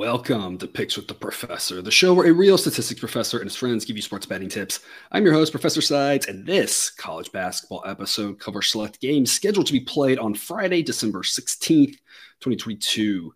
Welcome to Picks with the Professor, the show where a real statistics professor and his friends give you sports betting tips. I'm your host, Professor Sides, and this college basketball episode covers select games scheduled to be played on Friday, December 16th, 2022. You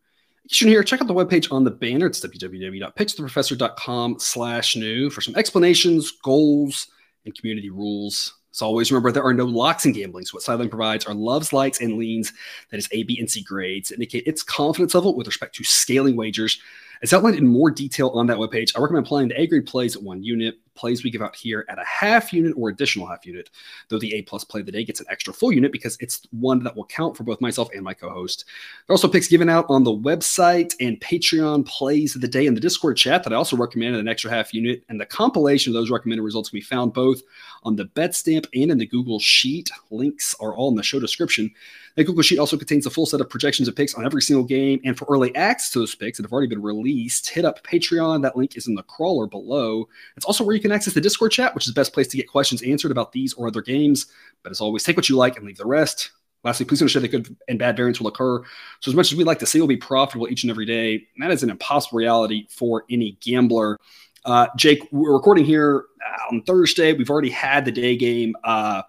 should here, check out the webpage on the banner. It's www.pickswiththeprofessor.com slash new for some explanations, goals, and community rules. As always, remember there are no locks in gambling. So what Sideline provides are loves, likes, and leans. That is A, B, and C grades indicate its confidence level with respect to scaling wagers. It's outlined in more detail on that webpage. I recommend playing the A grade plays at one unit. Plays we give out here at a half unit or additional half unit, though the A plus play of the day gets an extra full unit because it's one that will count for both myself and my co-host. There are also picks given out on the website and Patreon plays of the day in the Discord chat that I also recommend an extra half unit. And the compilation of those recommended results can be found both on the Betstamp and in the Google Sheet. Links are all in the show description. The Google Sheet also contains a full set of projections of picks on every single game. And for early access to those picks that have already been released, hit up Patreon. That link is in the crawler below. It's also where you can access the Discord chat, which is the best place to get questions answered about these or other games. But as always, take what you like and leave the rest. Lastly, please understand that good and bad variants will occur. So, as much as we like to say we'll be profitable each and every day, that is an impossible reality for any gambler. Uh, Jake, we're recording here on Thursday. We've already had the day game. Uh,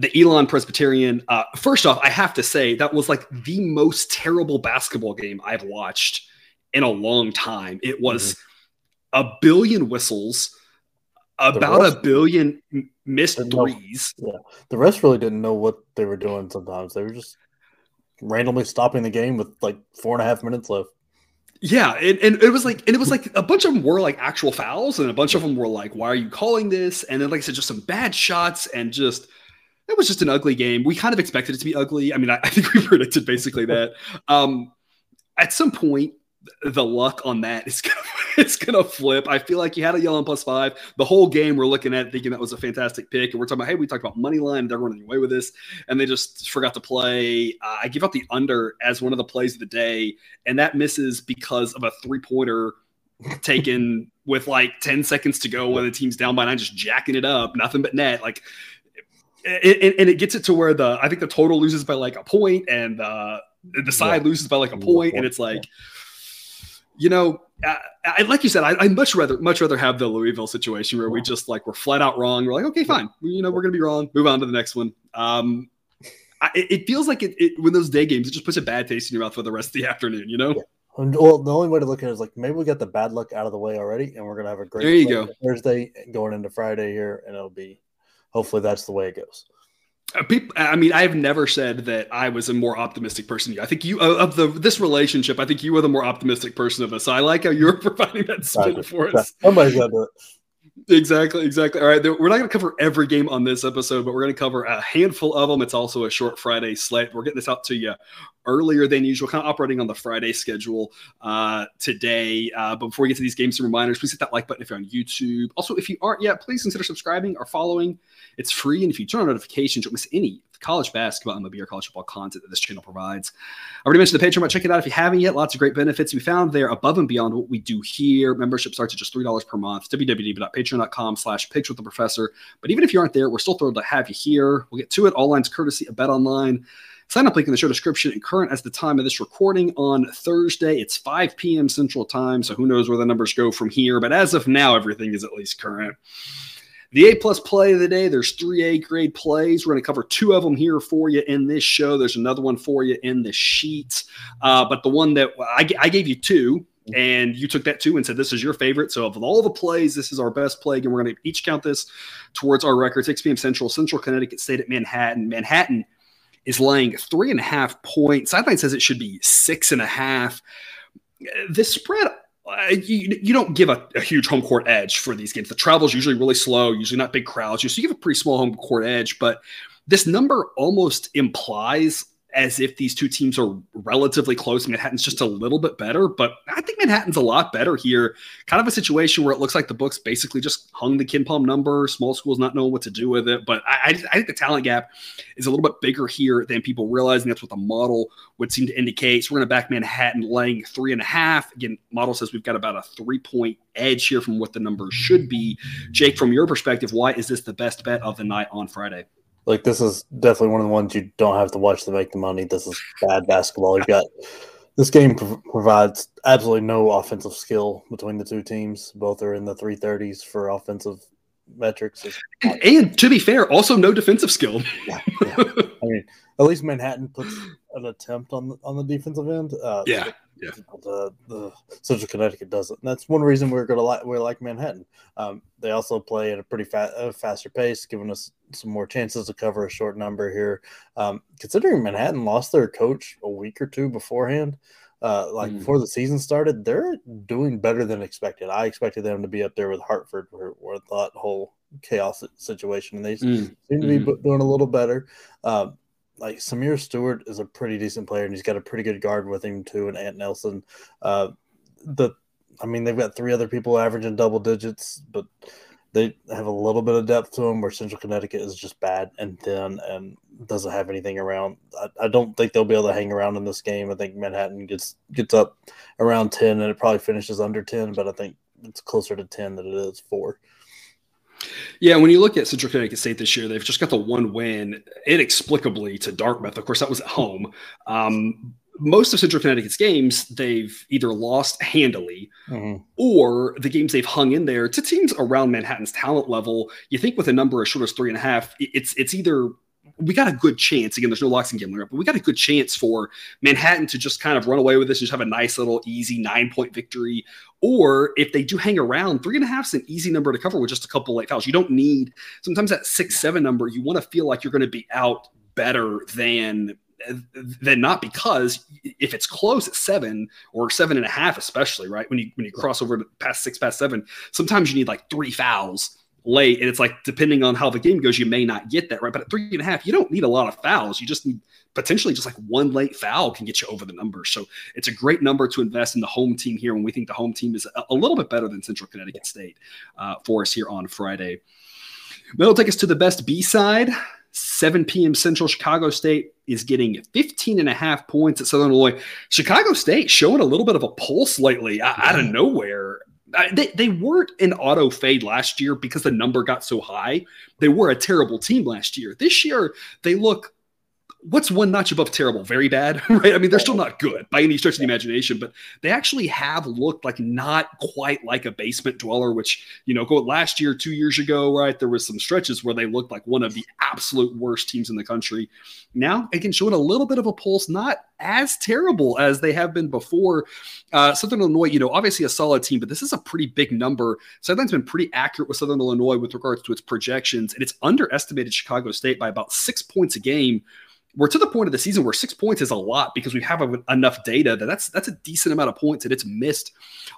the Elon Presbyterian. Uh, first off, I have to say that was like the most terrible basketball game I've watched in a long time. It was mm-hmm. a billion whistles, about a billion missed threes. Know, yeah, the rest really didn't know what they were doing. Sometimes they were just randomly stopping the game with like four and a half minutes left. Yeah, and, and it was like, and it was like a bunch of them were like actual fouls, and a bunch of them were like, "Why are you calling this?" And then, like I said, just some bad shots, and just it was just an ugly game. We kind of expected it to be ugly. I mean, I, I think we predicted basically that. Um, at some point, the luck on that is gonna, it's gonna flip. I feel like you had a yellow plus five the whole game. We're looking at thinking that was a fantastic pick, and we're talking about hey, we talked about money line. They're running away with this, and they just forgot to play. Uh, I give out the under as one of the plays of the day, and that misses because of a three pointer taken with like 10 seconds to go when the team's down by nine, just jacking it up, nothing but net. Like it, and it gets it to where the I think the total loses by like a point and uh, the side yeah. loses by like a point, and it's like, you know, I, I, like you said, I, would much rather much rather have the Louisville situation where we just like we're flat out wrong. We're like, okay, fine, you know, we're gonna be wrong. Move on to the next one. Um, I, it feels like it, it, when those day games, it just puts a bad taste in your mouth for the rest of the afternoon. You know. Yeah. Well, the only way to look at it is like maybe we got the bad luck out of the way already, and we're gonna have a great. There you go. Thursday going into Friday here, and it'll be hopefully that's the way it goes. Uh, people, I mean, I've never said that I was a more optimistic person. I think you of the this relationship. I think you were the more optimistic person of us. So I like how you're providing that spin for us. Somebody's got to do it. Exactly, exactly. All right, we're not going to cover every game on this episode, but we're going to cover a handful of them. It's also a short Friday slate. We're getting this out to you earlier than usual, kind of operating on the Friday schedule uh, today. Uh, but before we get to these games, some reminders: please hit that like button if you're on YouTube. Also, if you aren't yet, please consider subscribing or following. It's free, and if you turn on notifications, you won't miss any college basketball, MLB, or college football content that this channel provides. I already mentioned the Patreon, but check it out if you haven't yet. Lots of great benefits we found there above and beyond what we do here. Membership starts at just $3 per month. www.patreon.com slash picks with the professor. But even if you aren't there, we're still thrilled to have you here. We'll get to it. All lines courtesy of Bet Online. Sign up link in the show description and current as the time of this recording on Thursday. It's 5 p.m. Central Time, so who knows where the numbers go from here. But as of now, everything is at least current. The A plus play of the day, there's three A grade plays. We're going to cover two of them here for you in this show. There's another one for you in the sheets. Uh, but the one that I, I gave you two, and you took that too and said this is your favorite. So of all the plays, this is our best play, and we're going to each count this towards our record. 6 p.m. Central, Central Connecticut State at Manhattan. Manhattan is laying three and a half points. Sideline says it should be six and a half. This spread uh, you, you don't give a, a, huge home court edge for these games. The travel is usually really slow, usually not big crowds. So you have a pretty small home court edge, but this number almost implies as if these two teams are relatively close. Manhattan's just a little bit better, but I think Manhattan's a lot better here. Kind of a situation where it looks like the books basically just hung the KenPom number. Small schools not knowing what to do with it, but I, I, think the talent gap is a little bit bigger here than people realize, and that's what the model would seem to indicate. So we're going to back Manhattan laying three and a half. Again, model says we've got about a three point edge here from what the numbers should be. Jake, from your perspective, why is this the best bet of the night on Friday? Like this is definitely one of the ones you don't have to watch to make the money. This is bad basketball. You've got This game prov- provides absolutely no offensive skill between the two teams. Both are in the 330s for offensive metrics. And, and to be fair, also no defensive skill. Yeah, yeah. I mean, at least Manhattan puts an attempt on the, on the defensive end. Uh, yeah, yeah. The, the Central Connecticut doesn't. And that's one reason we're gonna like we like Manhattan. Um, they also play at a pretty fa- a faster pace, giving us some more chances to cover a short number here. Um, considering Manhattan lost their coach a week or two beforehand, uh, like Mm. before the season started, they're doing better than expected. I expected them to be up there with Hartford, where, where that whole chaos situation, and they Mm. seem to be Mhm. doing a little better. Um, like Samir Stewart is a pretty decent player, and he's got a pretty good guard with him too, and Ant Nelson. Uh, the, I mean, they've got three other people averaging double digits, but they have a little bit of depth to them. Where Central Connecticut is just bad and thin and doesn't have anything around. I, I don't think they'll be able to hang around in this game. I think Manhattan gets gets up around ten, and it probably finishes under ten, but I think it's closer to ten than it is four. Yeah, when you look at Central Connecticut State this year, they've just got the one win inexplicably to Dartmouth. Of course, that was at home. Um, most of Central Connecticut's games, they've either lost handily Mm-hmm. or the games they've hung in there to teams around Manhattan's talent level. You think with a number as short as three and a half, it's it's either we got a good chance. Again, there's no locks in gambling, but we got a good chance for Manhattan to just kind of run away with this and just have a nice little easy nine point victory. Or if they do hang around, three and a half is an easy number to cover with just a couple late fouls. You don't need sometimes that six seven number. You want to feel like you're going to be out better than than not because if it's close at seven or seven and a half, especially right when you when you cross over to past six past seven, sometimes you need like three fouls late, and it's like depending on how the game goes, you may not get that right. But at three and a half, you don't need a lot of fouls. You just need potentially just like one late foul can get you over the number. So it's a great number to invest in the home team here when we think the home team is a, a little bit better than Central Connecticut State uh, for us here on Friday. That'll take us to the best B side. 7 p.m. Central Chicago State is getting 15 and a half points at Southern Illinois. Chicago State showing a little bit of a pulse lately out, out of nowhere. They, they weren't an auto fade last year because the number got so high. They were a terrible team last year. This year, they look what's one notch above terrible? Very bad, right? I mean, they're still not good by any stretch of the imagination, but they actually have looked like not quite like a basement dweller, which, you know, go last year, two years ago, right? There was some stretches where they looked like one of the absolute worst teams in the country. Now, again, showing a little bit of a pulse, not as terrible as they have been before. Uh, Southern Illinois, you know, obviously a solid team, but this is a pretty big number. Southern's been pretty accurate with Southern Illinois with regards to its projections, and it's underestimated Chicago State by about six points a game we're to the point of the season where six points is a lot because we have a, enough data that that's that's a decent amount of points that it's missed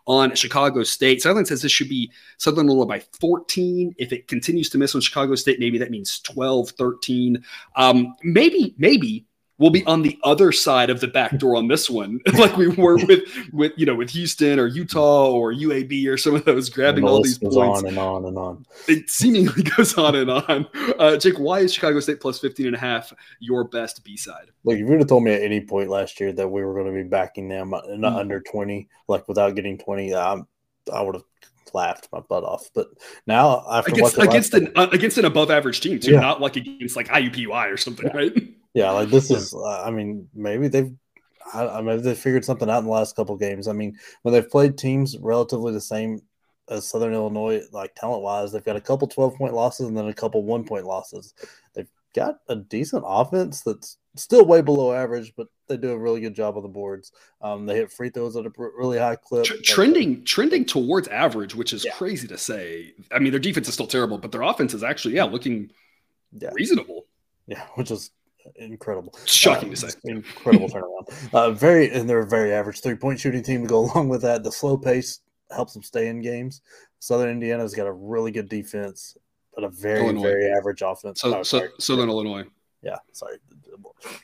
on Chicago State. Southern says this should be Southern Illinois by 14. If it continues to miss on Chicago State, maybe that means 12, 13. Um, maybe, maybe we'll be on the other side of the back door on this one, like we were with with you know with Houston or Utah or UAB or some of those grabbing the all these points on and on and on. it seemingly goes on and on. Uh, Jake, why is Chicago State plus 15 and a half your best B side? Like if you would have told me at any point last year that we were going to be backing them uh, not Mm. under twenty, like without getting twenty, I'm, I would have laughed my butt off. But now after Against, watching against an uh, against an above average team too, Yeah. not like against like IUPUI or something, Yeah. right? yeah, like this is, uh, I mean, maybe they've. I, I mean, they figured something out in the last couple games. I mean, when they've played teams relatively the same as Southern Illinois, like talent wise, they've got a couple 12 point losses and then a couple one point losses. They've got a decent offense that's still way below average, but they do a really good job on the boards. Um, they hit free throws at a really high clip. Tr- Like, trending trending towards average, which is Yeah. crazy to say. I mean, their defense is still terrible, but their offense is actually yeah looking Yeah. reasonable. Yeah, which is incredible. Shocking Uh, to say. Incredible turnaround. Uh, very, and they're a very average three point shooting team to go along with that. The slow pace helps them stay in games. Southern Indiana's got a really good defense, but a very, Illinois. very average offense. So, Oh, so. Southern Illinois, yeah, sorry.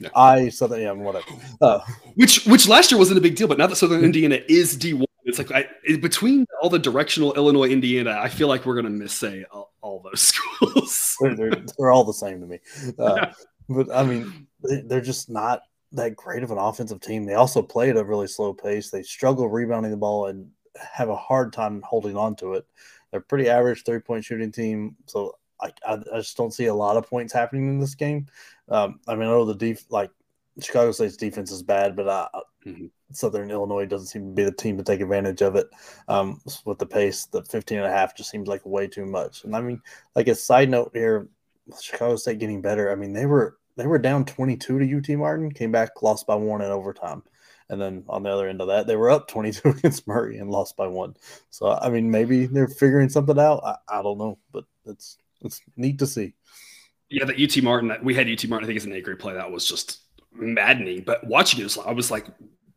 Yeah. I Southern, yeah, whatever. Uh, which which last year wasn't a big deal, but now that Southern Indiana is D one, it's like I, between all the directional Illinois, Indiana, I feel like we're gonna miss say all, all those schools. they're, they're, they're all the same to me. Uh, but I mean, they, they're just not that great of an offensive team. They also play at a really slow pace. They struggle rebounding the ball and have a hard time holding on to it. They're a pretty average three point shooting team. So I, I, I just don't see a lot of points happening in this game. Um, I mean, I know the def like Chicago State's defense is bad, but I, mm-hmm. Southern Illinois doesn't seem to be the team to take advantage of it. Um, with the pace, the 15 and a half just seems like way too much. And I mean, like a side note here, Chicago State getting better. I mean, they were they were down 22 to UT Martin, came back, lost by one in overtime. And then on the other end of that, they were up 22 against Murray and lost by one. So I mean, maybe they're figuring something out. I, I don't know, but it's it's neat to see. Yeah, that UT Martin. We had UT Martin. I think it's an A grade play. That was just maddening. But watching it, I was like,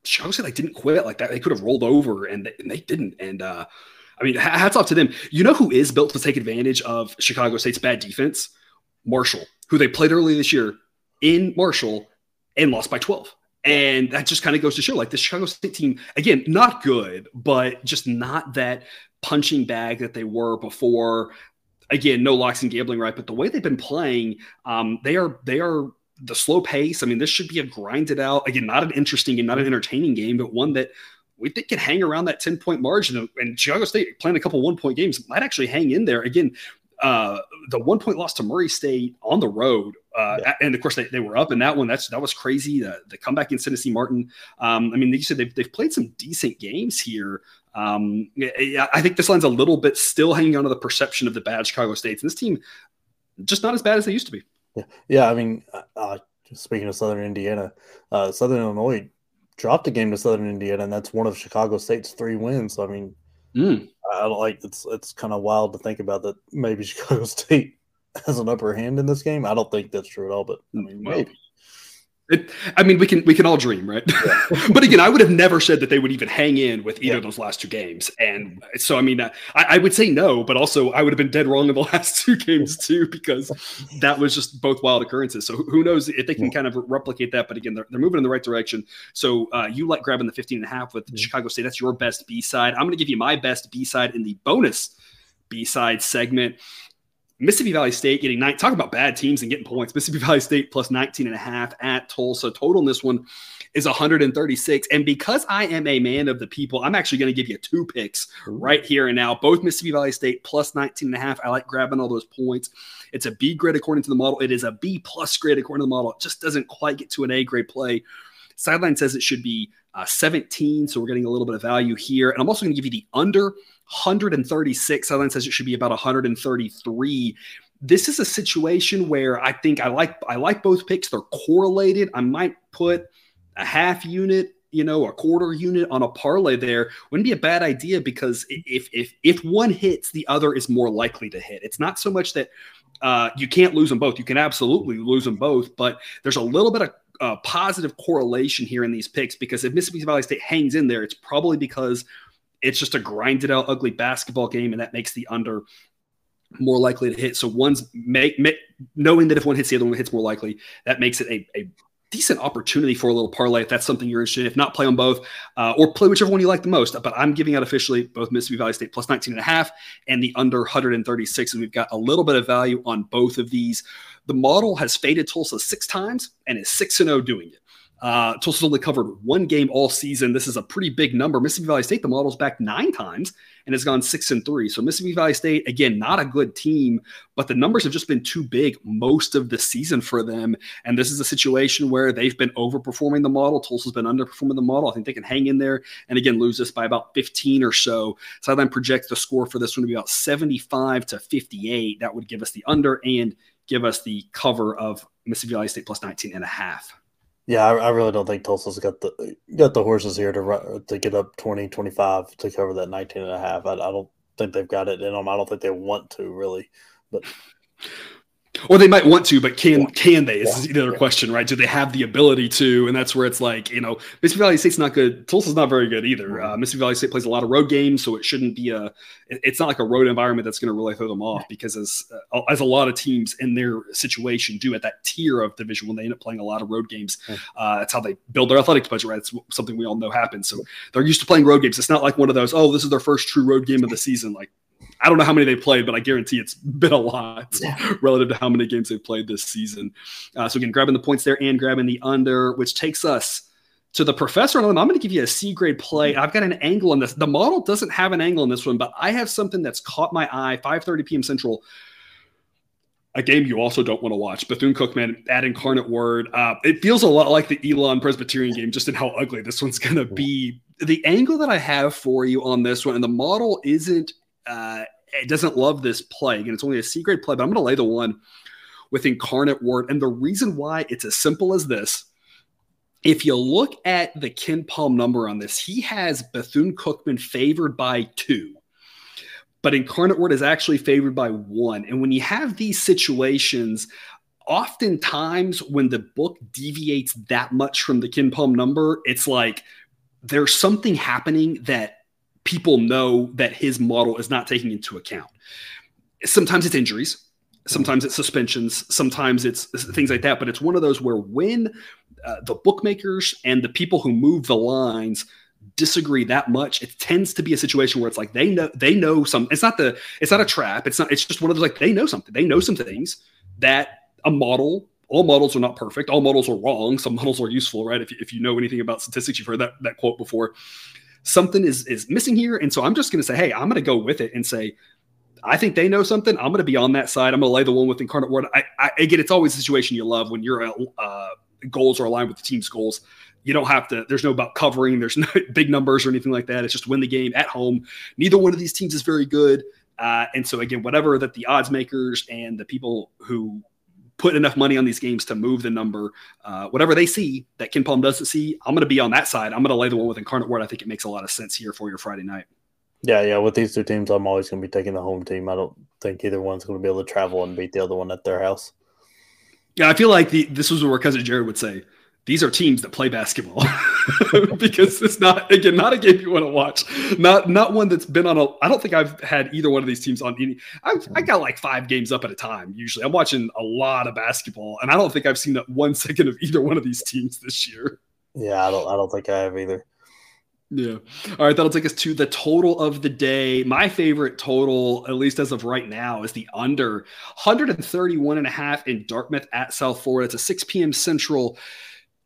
Chicago State like didn't quit like that. They could have rolled over, and they, and they didn't. And uh, I mean, hats off to them. You know who is built to take advantage of Chicago State's bad defense? Marshall, who they played early this year in Marshall and lost by 12. And that just kind of goes to show like the Chicago State team, again, not good, but just not that punching bag that they were before. Again, no locks and gambling, right? But the way they've been playing, um, they are they are the slow pace. I mean, this should be a grinded out, again, not an interesting game, not an entertaining game, but one that we think can hang around that 10 point margin. And Chicago State playing a couple one point games might actually hang in there. Again, uh, the one point loss to Murray State on the road, uh, yeah. and of course they, they were up in that one. That's that was crazy. The, the comeback in Tennessee Martin. Um, I mean, you said they've, they've played some decent games here. Um, I think this line's a little bit still hanging on to the perception of the bad Chicago States, and this team just not as bad as they used to be. Yeah, yeah. I mean, uh, uh speaking of Southern Indiana, uh, Southern Illinois dropped a game to Southern Indiana, and that's one of Chicago State's three wins. So I mean, mm. I don't like it's it's kind of wild to think about that maybe Chicago State has an upper hand in this game. I don't think that's true at all, but I mean well, maybe. It, I mean, we can we can all dream, right? Yeah. but again, I would have never said that they would even hang in with either yeah. of those last two games, and so I mean, uh, I, I, would say no, but also I would have been dead wrong in the last two games too because that was just both wild occurrences. So who knows if they can yeah. kind of replicate that? But again, they're, they're moving in the right direction. So uh, you like grabbing the 15 and a half with Chicago State. That's your best B side. I'm going to give you my best B side in the bonus B side segment. Mississippi Valley State getting nine. Talk about bad teams and getting points. Mississippi Valley State plus 19 and a half at Tulsa. Total in this one is 136. And because I am a man of the people, I'm actually going to give you two picks right here and now. Both Mississippi Valley State plus 19 and a half. I like grabbing all those points. It's a B grade according to the model. It is a B plus grade according to the model. It just doesn't quite get to an A grade play. Sideline says it should be uh, 17. So we're getting a little bit of value here. And I'm also going to give you the under 136. Sideline says it should be about 133. This is a situation where I think I like I like both picks. They're correlated. I might put a half unit, you know, a quarter unit on a parlay there. Wouldn't be a bad idea because if if if one hits, the other is more likely to hit. It's not so much that uh, you can't lose them both. You can absolutely lose them both, but there's a little bit of uh, positive correlation here in these picks because if Mississippi Valley State hangs in there, it's probably because it's just a grinded out, ugly basketball game, and that makes the under more likely to hit. So one's make, make knowing that if one hits the other one hits more likely, that makes it a, a decent opportunity for a little parlay if that's something you're interested in. If not, play on both uh, or play whichever one you like the most. But I'm giving out officially both Mississippi Valley State plus 19 and a half and the under 136. And we've got a little bit of value on both of these. The model has faded Tulsa six times and is 6 0 doing it. Uh, Tulsa's only covered one game all season. This is a pretty big number. Mississippi Valley State, the model's back nine times and has gone six and three. So Mississippi Valley State, again, not a good team, but the numbers have just been too big most of the season for them. And this is a situation where they've been overperforming the model. Tulsa's been underperforming the model. I think they can hang in there and again lose this by about 15 or so. Sideline projects the score for this one to be about 75 to 58. That would give us the under and give us the cover of Mississippi Valley State plus 19 and a half. Yeah, I, I, really don't think Tulsa's got the got the horses here to run, to get up 20, 25 to cover that 19 and a half. I, I don't think they've got it in them. I don't think they want to really, but or they might want to, but can can they? Is yeah. the other yeah. question, right? Do they have the ability to? And that's where it's like, you know, Mississippi Valley State's not good. Tulsa's not very good either. Uh, Mississippi Valley State plays a lot of road games, so it shouldn't be a. It's not like a road environment that's going to really throw them off because as uh, as a lot of teams in their situation do at that tier of division when they end up playing a lot of road games, uh, that's how they build their athletics budget. Right, it's something we all know happens. So they're used to playing road games. It's not like one of those. Oh, this is their first true road game of the season. Like I don't know how many they played, but I guarantee it's been a lot yeah. relative to how many games they've played this season. Uh, so again, grabbing the points there and grabbing the under, which takes us to the professor. I'm going to give you a C grade play. I've got an angle on this. The model doesn't have an angle on this one, but I have something that's caught my eye. 5:30 p.m. Central. a game you also don't want to watch. Bethune Cookman at Incarnate Word. Uh, it feels a lot like the Elon Presbyterian game, just in how ugly this one's going to be. The angle that I have for you on this one, and the model isn't, uh, it doesn't love this play. Again, it's only a C grade play, but I'm going to lay the one with Incarnate Word. And the reason why it's as simple as this if you look at the KenPom number on this, he has Bethune Cookman favored by two but Incarnate Word is actually favored by one. And when you have these situations, oftentimes when the book deviates that much from the KenPom number, it's like there's something happening that people know that his model is not taking into account. Sometimes it's injuries, sometimes it's suspensions, sometimes it's things like that. But it's one of those where when uh, the bookmakers and the people who move the lines disagree that much, it tends to be a situation where it's like they know they know some. It's not the it's not a trap. It's not. It's just one of those like they know something. They know some things that a model. All models are not perfect. All models are wrong. Some models are useful, right? If, if you know anything about statistics, you've heard that that quote before. Something is is missing here, and so I'm just going to say, hey, I'm going to go with it and say, I think they know something. I'm going to be on that side. I'm going to lay the one with incarnate word. I, I again, it's always a situation you love when your uh, goals are aligned with the team's goals you don't have to there's no about covering there's no big numbers or anything like that it's just win the game at home neither one of these teams is very good uh, and so again whatever that the odds makers and the people who put enough money on these games to move the number uh, whatever they see that KenPom doesn't see i'm going to be on that side. I'm going to lay the one with incarnate word. I think it makes a lot of sense here for your friday night. Yeah yeah with these two teams i'm always going to be taking the home team. I don't think either one's going to be able to travel and beat the other one at their house. Yeah i feel like the, this was where cousin jared would say these are teams that play basketball because it's not again not a game you want to watch not not one that's been on a i don't think i've had either one of these teams on any I've, i got like five games up at a time usually i'm watching a lot of basketball and i don't think i've seen that one second of either one of these teams this year yeah i don't i don't think i have either yeah. All right. That'll take us to the total of the day. My favorite total, at least as of right now, is the under 131 and a half in Dartmouth at South Florida. It's a 6 p.m. Central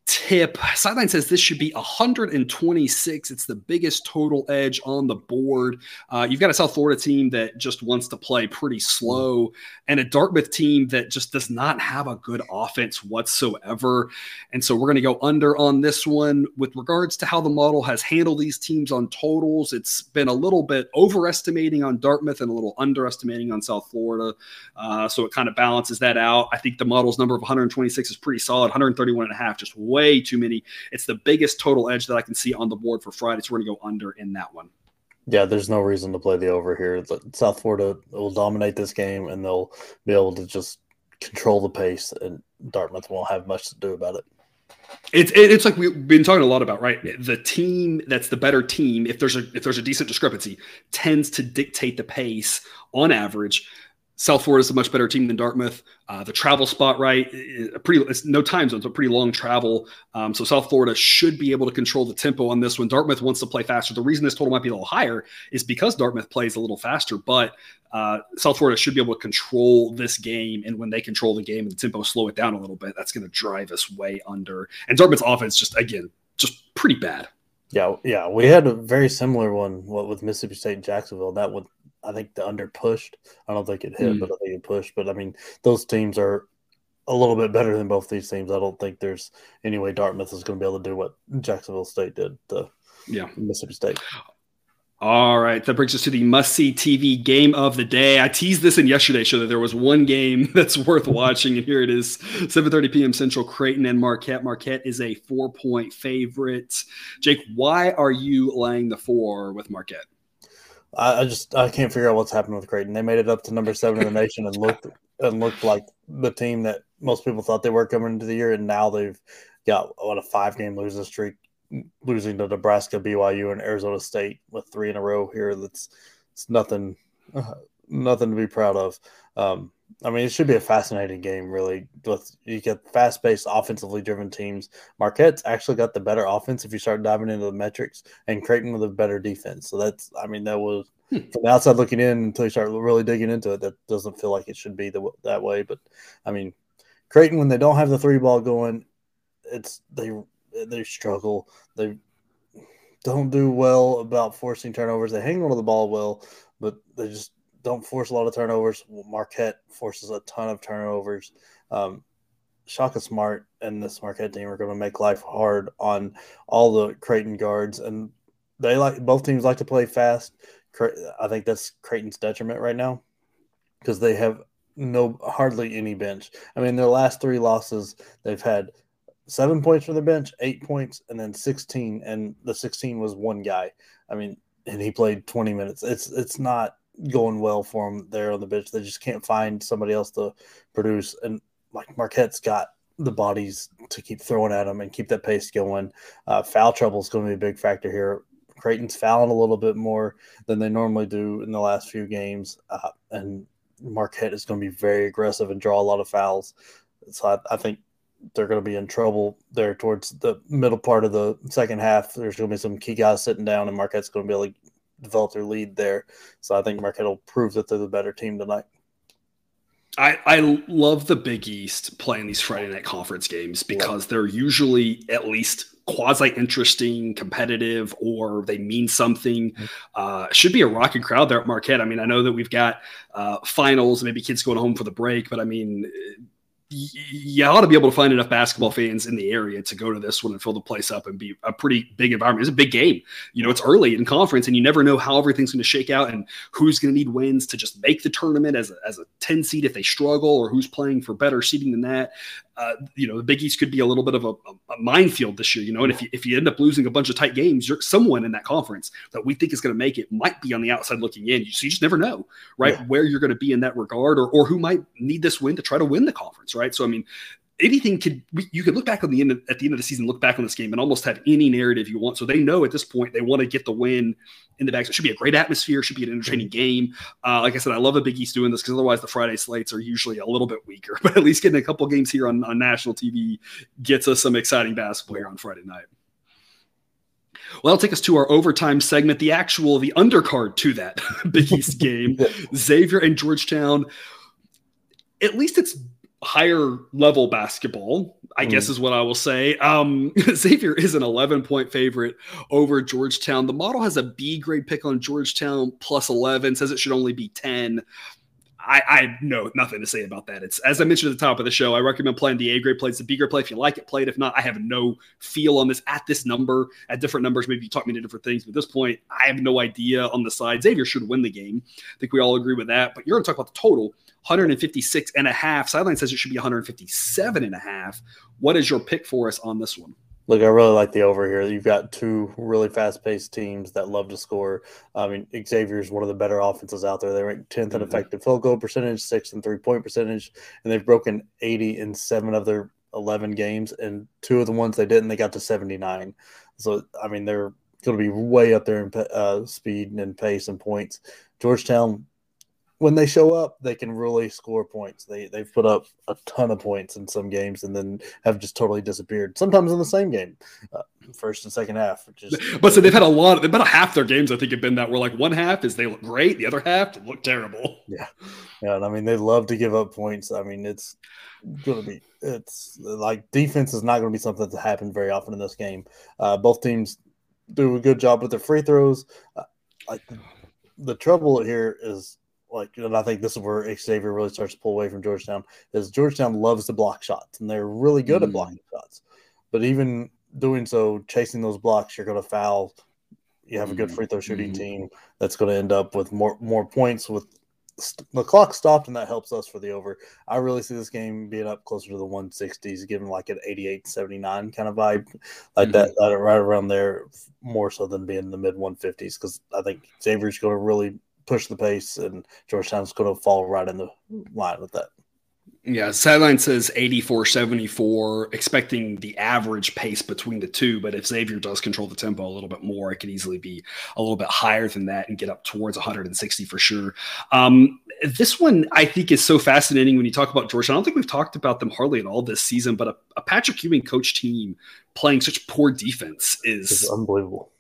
tip. Sideline says this should be 126. It's the biggest total edge on the board. Uh, you've got a South Florida team that just wants to play pretty slow, and a Dartmouth team that just does not have a good offense whatsoever. And so we're going to go under on this one. With regards to how the model has handled these teams on totals, it's been a little bit overestimating on Dartmouth and a little underestimating on South Florida. Uh, so it kind of balances that out. I think the model's number of 126 is pretty solid. 131 and a half, just way too many. It's the biggest total edge that I can see on the board for Friday. So we're going to go under in that one. Yeah, there's no reason to play the over here. South Florida will dominate this game and they'll be able to just control the pace, and Dartmouth won't have much to do about it. It's it's like we've been talking a lot about, right? The team that's the better team, if there's a if there's a decent discrepancy, tends to dictate the pace on average. South Florida is a much better team than Dartmouth. Uh, the travel spot, right? Pretty, it's no time zones, a pretty long travel. Um, so South Florida should be able to control the tempo on this one. Dartmouth wants to play faster. The reason this total might be a little higher is because Dartmouth plays a little faster, but uh, South Florida should be able to control this game. And when they control the game and the tempo slow it down a little bit, that's going to drive us way under. And Dartmouth's offense just again just pretty bad. Yeah, yeah, we had a very similar one what with Mississippi State and Jacksonville. That would I think the under pushed. I don't think it hit, mm. but I think it pushed. But I mean, those teams are a little bit better than both these teams. I don't think there's any way Dartmouth is going to be able to do what Jacksonville State did to yeah. Mississippi State. All right, that brings us to the must-see TV game of the day. I teased this in yesterday's show that there was one game that's worth watching, and here it is: 7:30 p.m. Central. Creighton and Marquette. Marquette is a four-point favorite. Jake, why are you laying the four with Marquette? I, I just I can't figure out what's happened with Creighton. They made it up to number seven in the nation and looked and looked like the team that most people thought they were coming into the year, and now they've got what a five game losing streak, losing to Nebraska, BYU, and Arizona State with three in a row here. That's it's nothing uh, nothing to be proud of. Um, I mean, it should be a fascinating game, really. With you get fast-paced, offensively driven teams. Marquette's actually got the better offense if you start diving into the metrics, and Creighton with a better defense. So that's, I mean, that was hmm. from the outside looking in until you start really digging into it. That doesn't feel like it should be the, that way. But I mean, Creighton when they don't have the three ball going, it's they they struggle. They don't do well about forcing turnovers. They hang on to the ball well, but they just don't force a lot of turnovers. Marquette forces a ton of turnovers. Um, Shaka Smart and this Marquette team are going to make life hard on all the Creighton guards, and they like both teams like to play fast. I think that's Creighton's detriment right now because they have no hardly any bench. I mean, their last three losses, they've had seven points from the bench, eight points, and then sixteen, and the sixteen was one guy. I mean, and he played twenty minutes. It's it's not going well for them there on the bench. They just can't find somebody else to produce. And like Marquette's got the bodies to keep throwing at them and keep that pace going. Uh, foul trouble is going to be a big factor here. Creighton's fouling a little bit more than they normally do in the last few games, uh, and Marquette is going to be very aggressive and draw a lot of fouls. So I, I think they're going to be in trouble there towards the middle part of the second half. There's going to be some key guys sitting down, and Marquette's going to be able to develop their lead there. So I think Marquette will prove that they're the better team tonight. I, I love the Big East playing these Friday night conference games because they're usually at least quasi interesting, competitive, or they mean something. Mm-hmm. Uh, should be a rocking crowd there at Marquette. I mean, I know that we've got uh, finals, maybe kids going home for the break, but I mean, you ought to be able to find enough basketball fans in the area to go to this one and fill the place up and be a pretty big environment. It's a big game. You know, it's early in conference and you never know how everything's going to shake out and who's going to need wins to just make the tournament as a, as a 10 seed if they struggle or who's playing for better seeding than that uh, you know, the Big East could be a little bit of a, a, minefield this year, you know. And if you, if you end up losing a bunch of tight games, you're someone in that conference that we think is going to make it might be on the outside looking in. So you just never know, right, yeah. where you're going to be in that regard, or or who might need this win to try to win the conference, right? So I mean, anything could you could look back on the end of, at the end of the season, look back on this game and almost have any narrative you want. So they know at this point they want to get the win in the bag. So it should be a great atmosphere, should be an entertaining game. Uh, like I said, I love a Big East doing this because otherwise the Friday slates are usually a little bit weaker. But at least getting a couple games here on, on national TV gets us some exciting basketball here on Friday night. Well, that'll take us to our overtime segment, the actual, the undercard to that Big East game. Xavier and Georgetown. At least it's higher level basketball, I mm. guess is what I will say. Um, Xavier is an 11 point favorite over Georgetown. The model has a B grade pick on Georgetown plus 11, says it should only be 10. I, I know nothing to say about that. It's as I mentioned at the top of the show. I recommend playing the A grade play. It's the B grade play. If you like it, play it. If not, I have no feel on this at this number. At different numbers, maybe you talk me to different things. But at this point, I have no idea on the side. Xavier should win the game. I think we all agree with that. But you're going to talk about the total. 156 and a half. Sideline says it should be 157 and a half. What is your pick for us on this one? Look, I really like the over here. You've got two really fast-paced teams that love to score. I mean, Xavier is one of the better offenses out there. They rank 10th mm-hmm. in effective field goal percentage, sixth in three-point percentage, and they've broken 80 in seven of their 11 games. And two of the ones they didn't, they got to 79. So, I mean, they're going to be way up there in uh, speed and pace and points. Georgetown when they show up, they can really score points. They they've put up a ton of points in some games and then have just totally disappeared. Sometimes in the same game, uh, first and second half. Just, but so they've had a lot. Of, about half their games, I think, have been that where like one half is they look great, the other half look terrible. Yeah, yeah. And I mean, they love to give up points. I mean, it's going to be it's like defense is not going to be something that happens very often in this game. Uh, both teams do a good job with their free throws. Uh, like the trouble here is like, and I think this is where Xavier really starts to pull away from Georgetown, is Georgetown loves to block shots, and they're really good mm. at blocking shots. But even doing so, chasing those blocks, you're going to foul. You have a good mm-hmm. free throw shooting mm. team that's going to end up with more more points with st- the clock stopped, and that helps us for the over. I really see this game being up closer to the 160s, given like an 88 79 kind of vibe, like mm-hmm. that, that, right around there, more so than being in the mid 150s, because I think Xavier's going to really push the pace, and Georgetown's going to fall right in the line with that. Yeah, sideline says 84 74, expecting the average pace between the two. But if Xavier does control the tempo a little bit more, it could easily be a little bit higher than that and get up towards 160 for sure. Um, this one I think is so fascinating when you talk about Georgetown. I don't think we've talked about them hardly at all this season, but a, a Patrick Ewing coach team playing such poor defense is it's unbelievable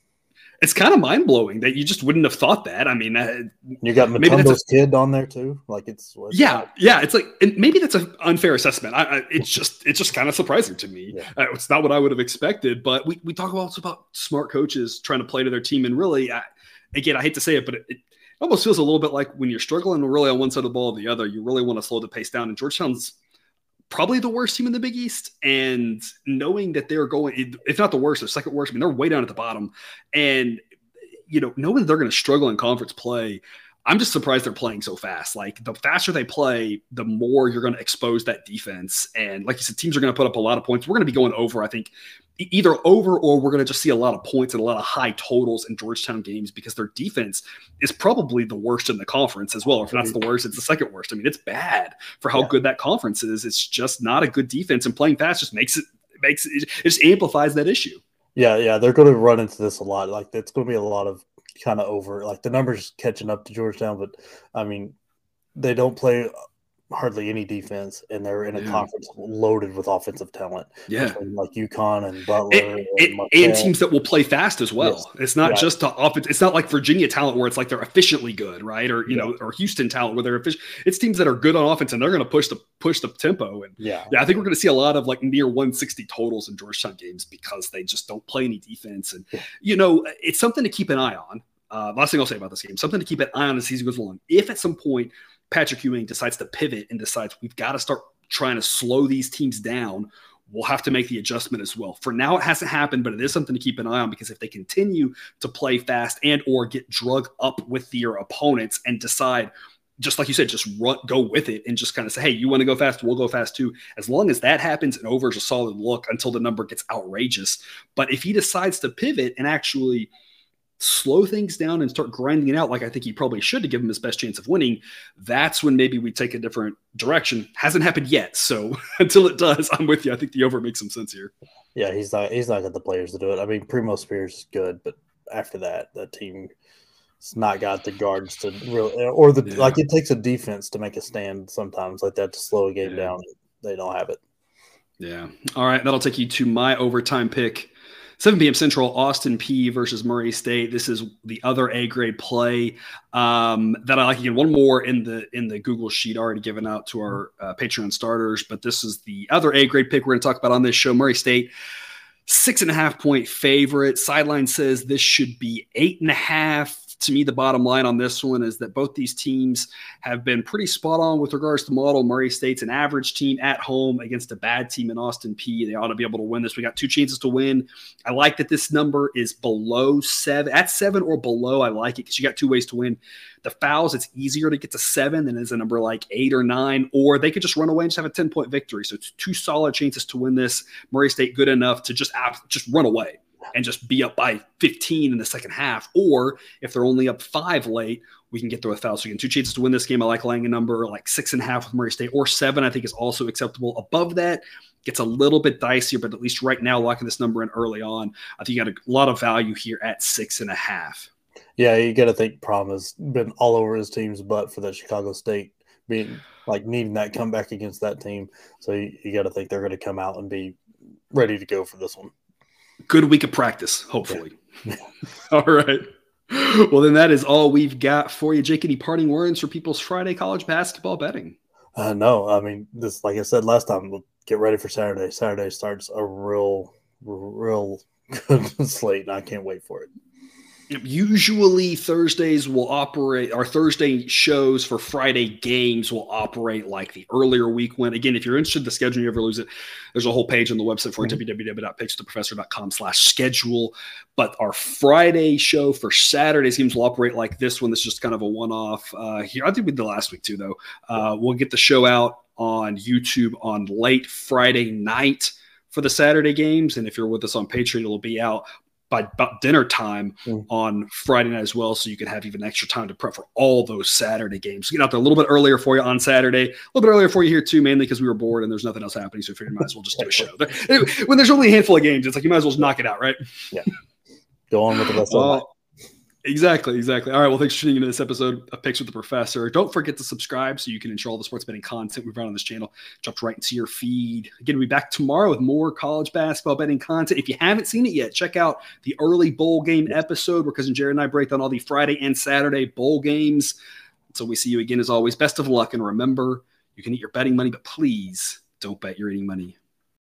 it's kind of mind blowing that you just wouldn't have thought that. I mean, uh, you got Mutombo's a, kid on there too. Like it's yeah, that? yeah. It's like maybe that's an unfair assessment. I, I, it's just it's just kind of surprising to me. Yeah. Uh, it's not what I would have expected. But we we talk also about smart coaches trying to play to their team, and really, I, again, I hate to say it, but it, almost feels a little bit like when you're struggling really on one side of the ball or the other, you really want to slow the pace down. And Georgetown's probably the worst team in the Big East. And knowing that they're going, if not the worst, the second worst, I mean, they're way down at the bottom. And, you know, knowing that they're going to struggle in conference play, I'm just surprised they're playing so fast. Like the faster they play, the more you're going to expose that defense. And like you said, teams are going to put up a lot of points. We're going to be going over, I think, either over or we're going to just see a lot of points and a lot of high totals in Georgetown games because their defense is probably the worst in the conference as well. If not the worst, it's the second worst. I mean, it's bad for how yeah. good that conference is. It's just not a good defense, and playing fast just makes it makes it, it just amplifies that issue. Yeah, yeah, they're going to run into this a lot. Like it's going to be a lot of kind of over. Like the numbers catching up to Georgetown, but I mean, they don't play hardly any defense, and they're in a yeah. conference loaded with offensive talent. Yeah, like UConn and Butler, and, and, and, teams that will play fast as well. Yes. It's not yeah. just to offense. It's not like Virginia talent where it's like they're efficiently good, right? Or you yeah. know, or Houston talent where they're efficient. It's teams that are good on offense and they're going to push the push the tempo. And yeah, yeah I think we're going to see a lot of like near 160 totals in Georgetown games because they just don't play any defense. And you know, it's something to keep an eye on. Uh, last thing I'll say about this game, something to keep an eye on as the season goes along. If at some point Patrick Ewing decides to pivot and decides we've got to start trying to slow these teams down, we'll have to make the adjustment as well. For now, it hasn't happened, but it is something to keep an eye on because if they continue to play fast and or get drug up with their opponents and decide just like you said, just run, go with it and just kind of say, hey, you want to go fast? We'll go fast too. As long as that happens and over is a solid look until the number gets outrageous. But if he decides to pivot and actually – slow things down and start grinding it out like I think he probably should to give him his best chance of winning, that's when maybe we take a different direction. Hasn't happened yet. So until it does, I'm with you. I think the over makes some sense here. Yeah, he's not he's not got the players to do it. I mean, Primo Spears is good, but after that, that team it's not got the guards to really or the yeah. like it takes a defense to make a stand sometimes like that to slow a game yeah. down. They don't have it. Yeah. All right. That'll take you to my overtime pick. 7 p.m. Central, Austin Peay versus Murray State. This is the other A grade play um, that I like. Again, one more in the in the Google sheet already given out to our uh, Patreon starters, but this is the other A grade pick we're going to talk about on this show. Murray State, six and a half point favorite. Sideline says this should be eight and a half to me, the bottom line on this one is that both these teams have been pretty spot on with regards to model. Murray State's an average team at home against a bad team in Austin Peay. They ought to be able to win this. We got two chances to win. I like that this number is below seven. At seven or below, I like it because you got two ways to win. The fouls, it's easier to get to seven than is a number like eight or nine, or they could just run away and just have a 10 point victory. So it's two solid chances to win this. Murray State good enough to just just run away and just be up by 15 in the second half. Or if they're only up five late, we can get through a foul. So again, two chances to win this game. I like laying a number like six and a half with Murray State or seven. I think is also acceptable. Above that, gets a little bit dicier, but at least right now, locking this number in early on, I think you got a lot of value here at six and a half. Yeah, you got to think Prohm has been all over his team's butt for that Chicago State being like needing that comeback against that team. So you, you got to think they're going to come out and be ready to go for this one good week of practice, hopefully. all right. Well, then that is all we've got for you. Jake, any parting words for people's Friday college basketball betting? Uh, no, I mean, this, like I said last time, we'll get ready for Saturday. Saturday starts a real, real good slate, and I can't wait for it. Usually Thursdays will operate, our Thursday shows for Friday games will operate like the earlier week when. Again, if you're interested in the schedule, you ever lose it, there's a whole page on the website for mm-hmm. www.pickswiththeprofessor.com slash schedule. But our Friday show for Saturdays games will operate like this one. This is just kind of a one-off uh, here. I think we did the last week too, though. Uh, we'll get the show out on YouTube on late Friday night for the Saturday games. And if you're with us on Patreon, it'll be out by about dinner time mm. on Friday night as well, so you can have even extra time to prep for all those Saturday games. Get out there a little bit earlier for you on Saturday, a little bit earlier for you here too, mainly because we were bored and there's nothing else happening. So we figured might as well just do a show. when there's only a handful of games, it's like you might as well just knock it out, right? Yeah. Go on with the rest of the Exactly, exactly. All right. Well, thanks for tuning into this episode of Picks with the Professor. Don't forget to subscribe so you can ensure all the sports betting content we've run on this channel drops right into your feed. Again, we'll be back tomorrow with more college basketball betting content. If you haven't seen it yet, check out the early bowl game episode where cousin Jared and I break down all the Friday and Saturday bowl games. Until we see you again, as always, best of luck. And remember, you can eat your betting money, but please don't bet your eating money.